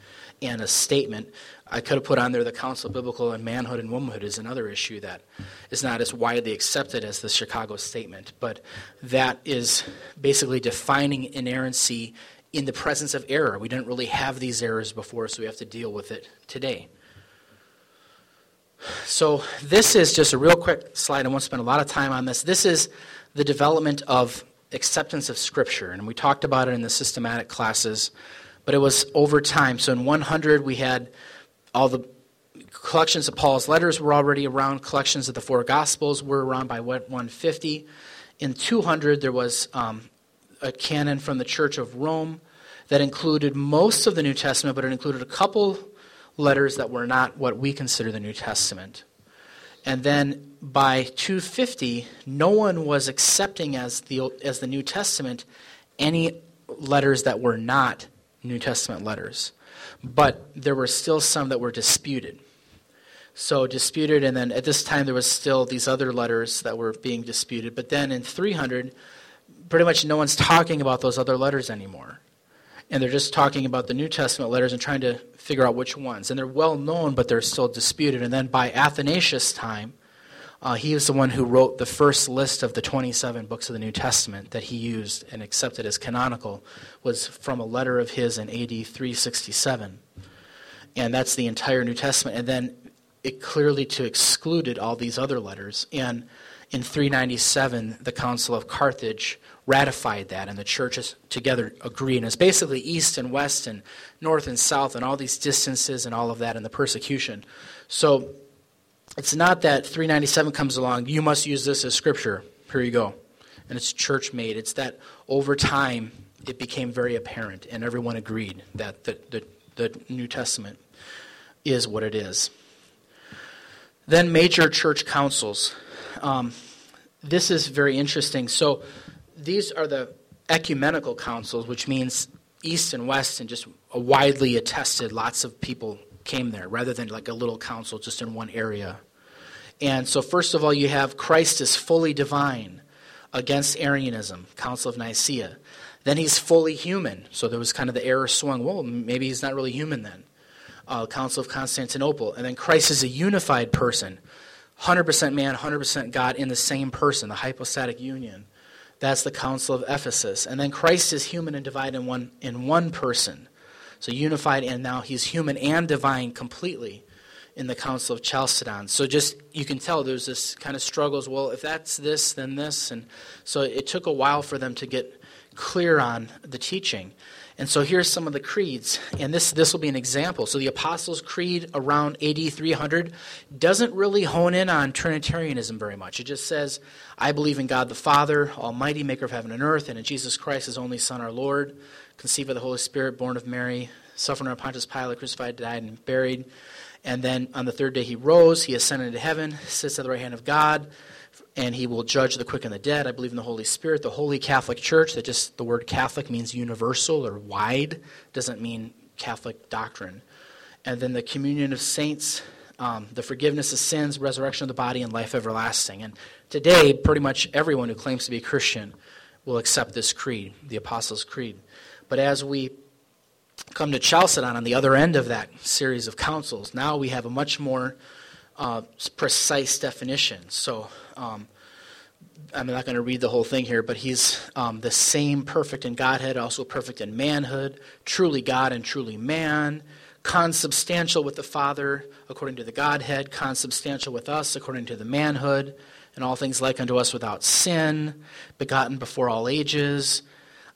and a statement. I could have put on there the Council of Biblical and Manhood and Womanhood is another issue that is not as widely accepted as the Chicago Statement, but that is basically defining inerrancy in the presence of error. We didn't really have these errors before, so we have to deal with it today. So, this is just a real quick slide. I won't spend a lot of time on this. This is the development of acceptance of Scripture, and we talked about it in the systematic classes, but it was over time. So in 100, we had all the collections of Paul's letters were already around. Collections of the four Gospels were around by 150. In 200, there was um, a canon from the Church of Rome that included most of the New Testament, but it included a couple letters that were not what we consider the New Testament. And then by 250, no one was accepting as the, as the New Testament any letters that were not New Testament letters. But there were still some that were disputed. So disputed, and then at this time there was still these other letters that were being disputed. But then in 300, pretty much no one's talking about those other letters anymore. And they're just talking about the New Testament letters and trying to figure out which ones. And they're well known, but they're still disputed. And then by Athanasius' time, uh, he was the one who wrote the first list of the 27 books of the New Testament that he used and accepted as canonical was from a letter of his in AD 367. And that's the entire New Testament. And then it clearly to excluded all these other letters. And in 397, the Council of Carthage ratified that, and the churches together agreed. And it's basically east and west and north and south and all these distances and all of that and the persecution. So it's not that 397 comes along, you must use this as scripture. Here you go. And it's church made. It's that over time it became very apparent and everyone agreed that the, the, the New Testament is what it is. Then major church councils. Um, this is very interesting. So these are the ecumenical councils, which means east and west and just a widely attested, lots of people came there rather than like a little council just in one area. And so, first of all, you have Christ is fully divine against Arianism, Council of Nicaea. Then he's fully human. So there was kind of the error swung. Well, maybe he's not really human then. Uh, Council of Constantinople. And then Christ is a unified person 100% man, 100% God in the same person, the hypostatic union. That's the Council of Ephesus. And then Christ is human and divine in one, in one person. So unified, and now he's human and divine completely in the Council of Chalcedon. So just you can tell there's this kind of struggles. Well, if that's this, then this, and so it took a while for them to get clear on the teaching. And so here's some of the creeds, and this this will be an example. So the Apostles' Creed around AD 300 doesn't really hone in on Trinitarianism very much. It just says, "I believe in God the Father, Almighty, Maker of heaven and earth, and in Jesus Christ, His only Son, our Lord, conceived by the Holy Spirit, born of Mary, suffered under Pontius Pilate, crucified, died, and buried." And then on the third day he rose, he ascended into heaven, sits at the right hand of God, and he will judge the quick and the dead. I believe in the Holy Spirit, the Holy Catholic Church, that just the word Catholic means universal or wide, doesn't mean Catholic doctrine. And then the communion of saints, um, the forgiveness of sins, resurrection of the body, and life everlasting. And today, pretty much everyone who claims to be a Christian will accept this creed, the Apostles' Creed. But as we come to Chalcedon on the other end of that series of councils, now we have a much more uh, precise definition. So um, I'm not going to read the whole thing here, but he's um, the same perfect in Godhead, also perfect in manhood, truly God and truly man, consubstantial with the Father according to the Godhead, consubstantial with us according to the manhood, and all things like unto us without sin, begotten before all ages.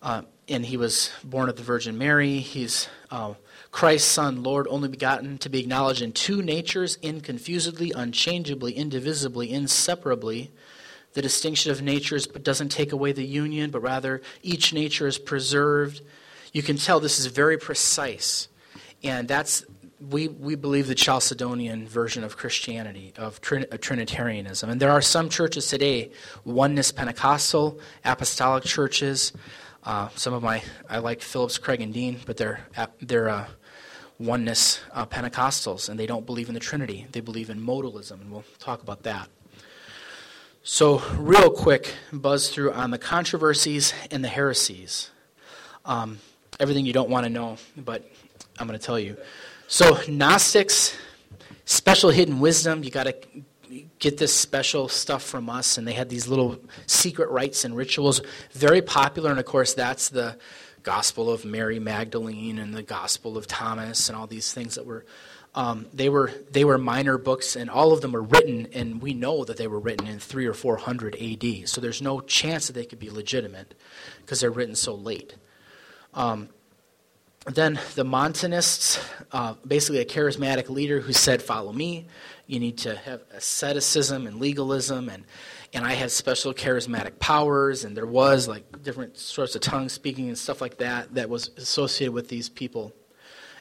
Uh, and he was born of the Virgin Mary. He's uh, Christ's Son, Lord, only begotten, to be acknowledged in two natures, inconfusedly, unchangeably, indivisibly, inseparably. The distinction of natures doesn't take away the union, but rather each nature is preserved. You can tell this is very precise. And that's, we, we believe, the Chalcedonian version of Christianity, of, Trin- of Trinitarianism. And there are some churches today, oneness Pentecostal, apostolic churches, uh, some of my, I like Phillips, Craig, and Dean, but they're, they're uh, oneness uh, Pentecostals, and they don't believe in the Trinity. They believe in modalism, and we'll talk about that. So, real quick, buzz through on the controversies and the heresies. Um, everything you don't want to know, but I'm going to tell you. So, Gnostics, special hidden wisdom, you got to get this special stuff from us, and they had these little secret rites and rituals, very popular. And of course, that's the Gospel of Mary Magdalene and the Gospel of Thomas and all these things that were Um, they were they were minor books, and all of them were written, and we know that they were written in three or four hundred A.D. So there's no chance that they could be legitimate because they're written so late. Um, then the Montanists, uh, basically a charismatic leader who said, "Follow me." You need to have asceticism and legalism, and and I had special charismatic powers, and there was like different sorts of tongue speaking and stuff like that that was associated with these people,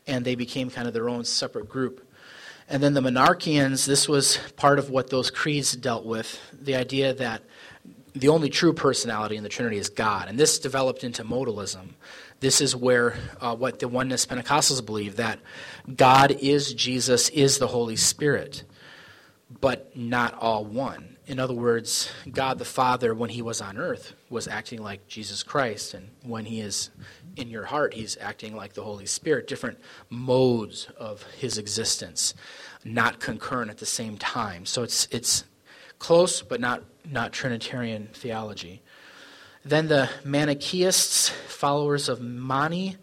and they became kind of their own separate group. And then the Monarchians, this was part of what those creeds dealt with the idea that the only true personality in the Trinity is God. And this developed into modalism. This is where uh, what the oneness Pentecostals believe that God is Jesus, is the Holy Spirit, but not all one. In other words, God the Father, when he was on earth, was acting like Jesus Christ, and when he is in your heart, he's acting like the Holy Spirit. Different modes of his existence, not concurrent at the same time. So it's it's close, but not not Trinitarian theology. Then the Manichaeists, followers of Mani,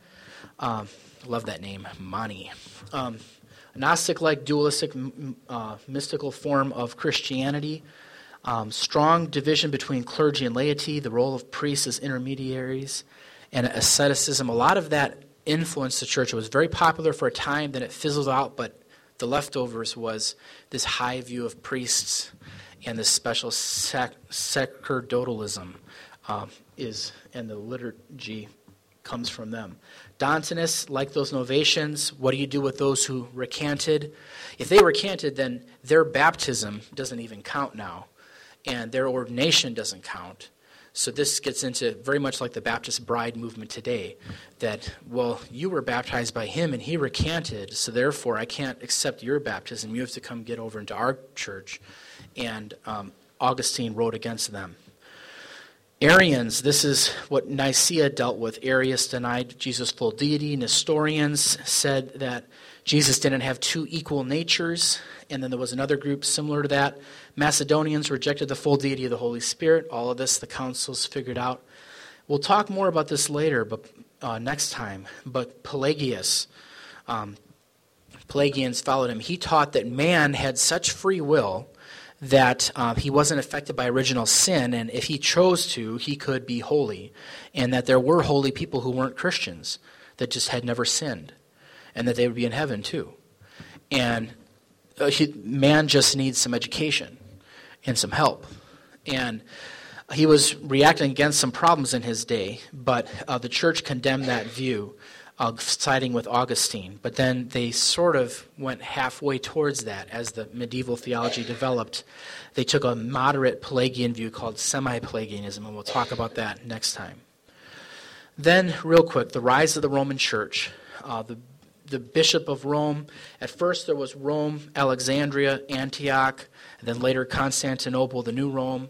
um, love that name, Mani. Um, Gnostic like dualistic uh, mystical form of Christianity. Um, strong division between clergy and laity, the role of priests as intermediaries, and asceticism. A lot of that influenced the church. It was very popular for a time, then it fizzled out, but the leftovers was this high view of priests and this special sac- sacerdotalism um, is, and the liturgy comes from them. Donatists, like those Novatians, what do you do with those who recanted? If they recanted, then their baptism doesn't even count now, and their ordination doesn't count. So this gets into very much like the Baptist bride movement today that, well, you were baptized by him and he recanted, so therefore I can't accept your baptism. You have to come get over into our church. And um, Augustine wrote against them. Arians, this is what Nicaea dealt with. Arius denied Jesus' full deity. Nestorians said that Jesus didn't have two equal natures. And then there was another group similar to that. Macedonians rejected the full deity of the Holy Spirit. All of this the councils figured out. We'll talk more about this later, but uh, next time. But Pelagius, um, Pelagians followed him. He taught that man had such free will that uh, he wasn't affected by original sin, and if he chose to, he could be holy, and that there were holy people who weren't Christians that just had never sinned, and that they would be in heaven too. And uh, man just needs some education and some help. And he was reacting against some problems in his day, but uh, the church condemned that view uh, siding with Augustine. But then they sort of went halfway towards that as the medieval theology developed. They took a moderate Pelagian view called semi Pelagianism, and we'll talk about that next time. Then, real quick, the rise of the Roman Church. Uh, the, the Bishop of Rome, at first there was Rome, Alexandria, Antioch, and then later Constantinople, the New Rome.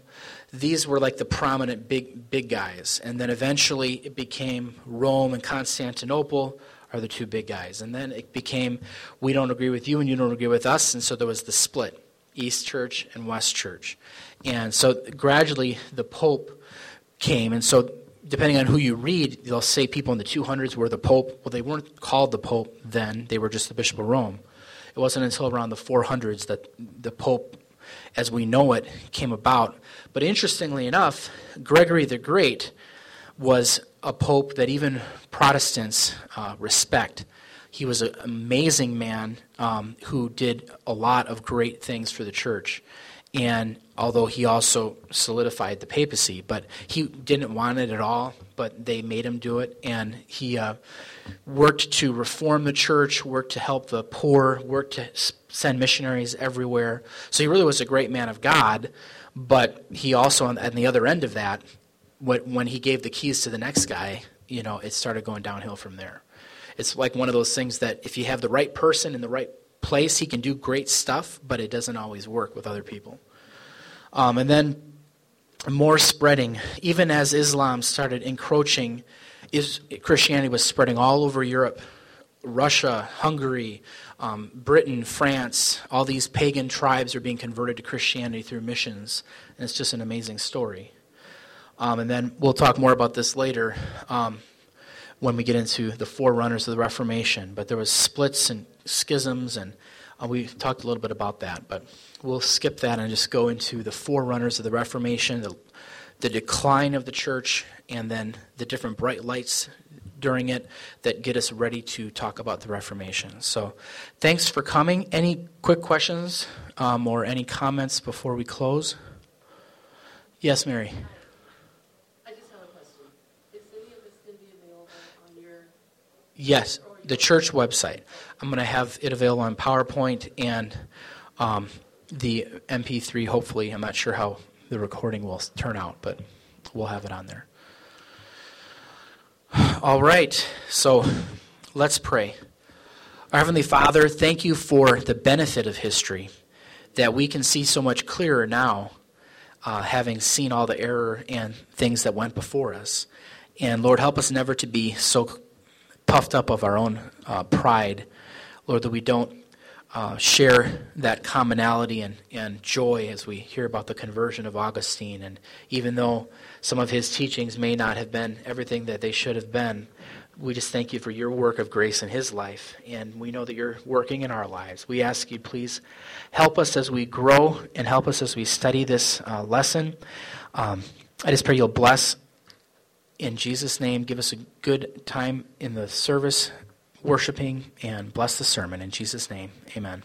These were like the prominent big big guys. And then eventually it became rome and constantinople are the two big guys. And then it became we don't agree with you and you don't agree with us. And so there was the split east church and west church. And so gradually the pope came. And so depending on who you read they'll say people in the 200s were the pope well they weren't called the pope then they were just the bishop of rome it wasn't until around the 400s that the pope as we know it came about. But interestingly enough, Gregory the Great was a pope that even Protestants uh, respect. He was an amazing man um, who did a lot of great things for the church. And although he also solidified the papacy, but he didn't want it at all, but they made him do it. And he uh, worked to reform the church, worked to help the poor, worked to send missionaries everywhere. So he really was a great man of God, but he also, on, the other end of that, when he gave the keys to the next guy, you know, it started going downhill from there. It's like one of those things that if you have the right person in the right place, he can do great stuff, but it doesn't always work with other people. Um, and then more spreading, even as Islam started encroaching is Christianity was spreading all over Europe, Russia, Hungary, um, Britain, France. All these pagan tribes are being converted to Christianity through missions, and it's just an amazing story. Um, and then we'll talk more about this later um, when we get into the forerunners of the Reformation. But there was splits and schisms, and Uh, we talked a little bit about that, but we'll skip that and just go into the forerunners of the Reformation, the, the decline of the church, and then the different bright lights during it that get us ready to talk about the Reformation. So, thanks for coming. Any quick questions um, or any comments before we close? Yes, Mary. I just have a question. Is any of this going to be available on your? Yes, the church website. I'm going to have it available on PowerPoint and um, the MP3, hopefully. I'm not sure how the recording will turn out, but we'll have it on there. All right, so let's pray. Our Heavenly Father, thank you for the benefit of history, that we can see so much clearer now, uh, having seen all the error and things that went before us. And Lord, help us never to be so puffed up of our own uh, pride, Lord, that we don't uh, share that commonality and, and joy as we hear about the conversion of Augustine. And even though some of his teachings may not have been everything that they should have been, we just thank you for your work of grace in his life. And we know that you're working in our lives. We ask you, please help us as we grow and help us as we study this uh, lesson. Um, I just pray you'll bless in Jesus' name. Give us a good time in the service worshiping and bless the sermon. In Jesus' name, amen.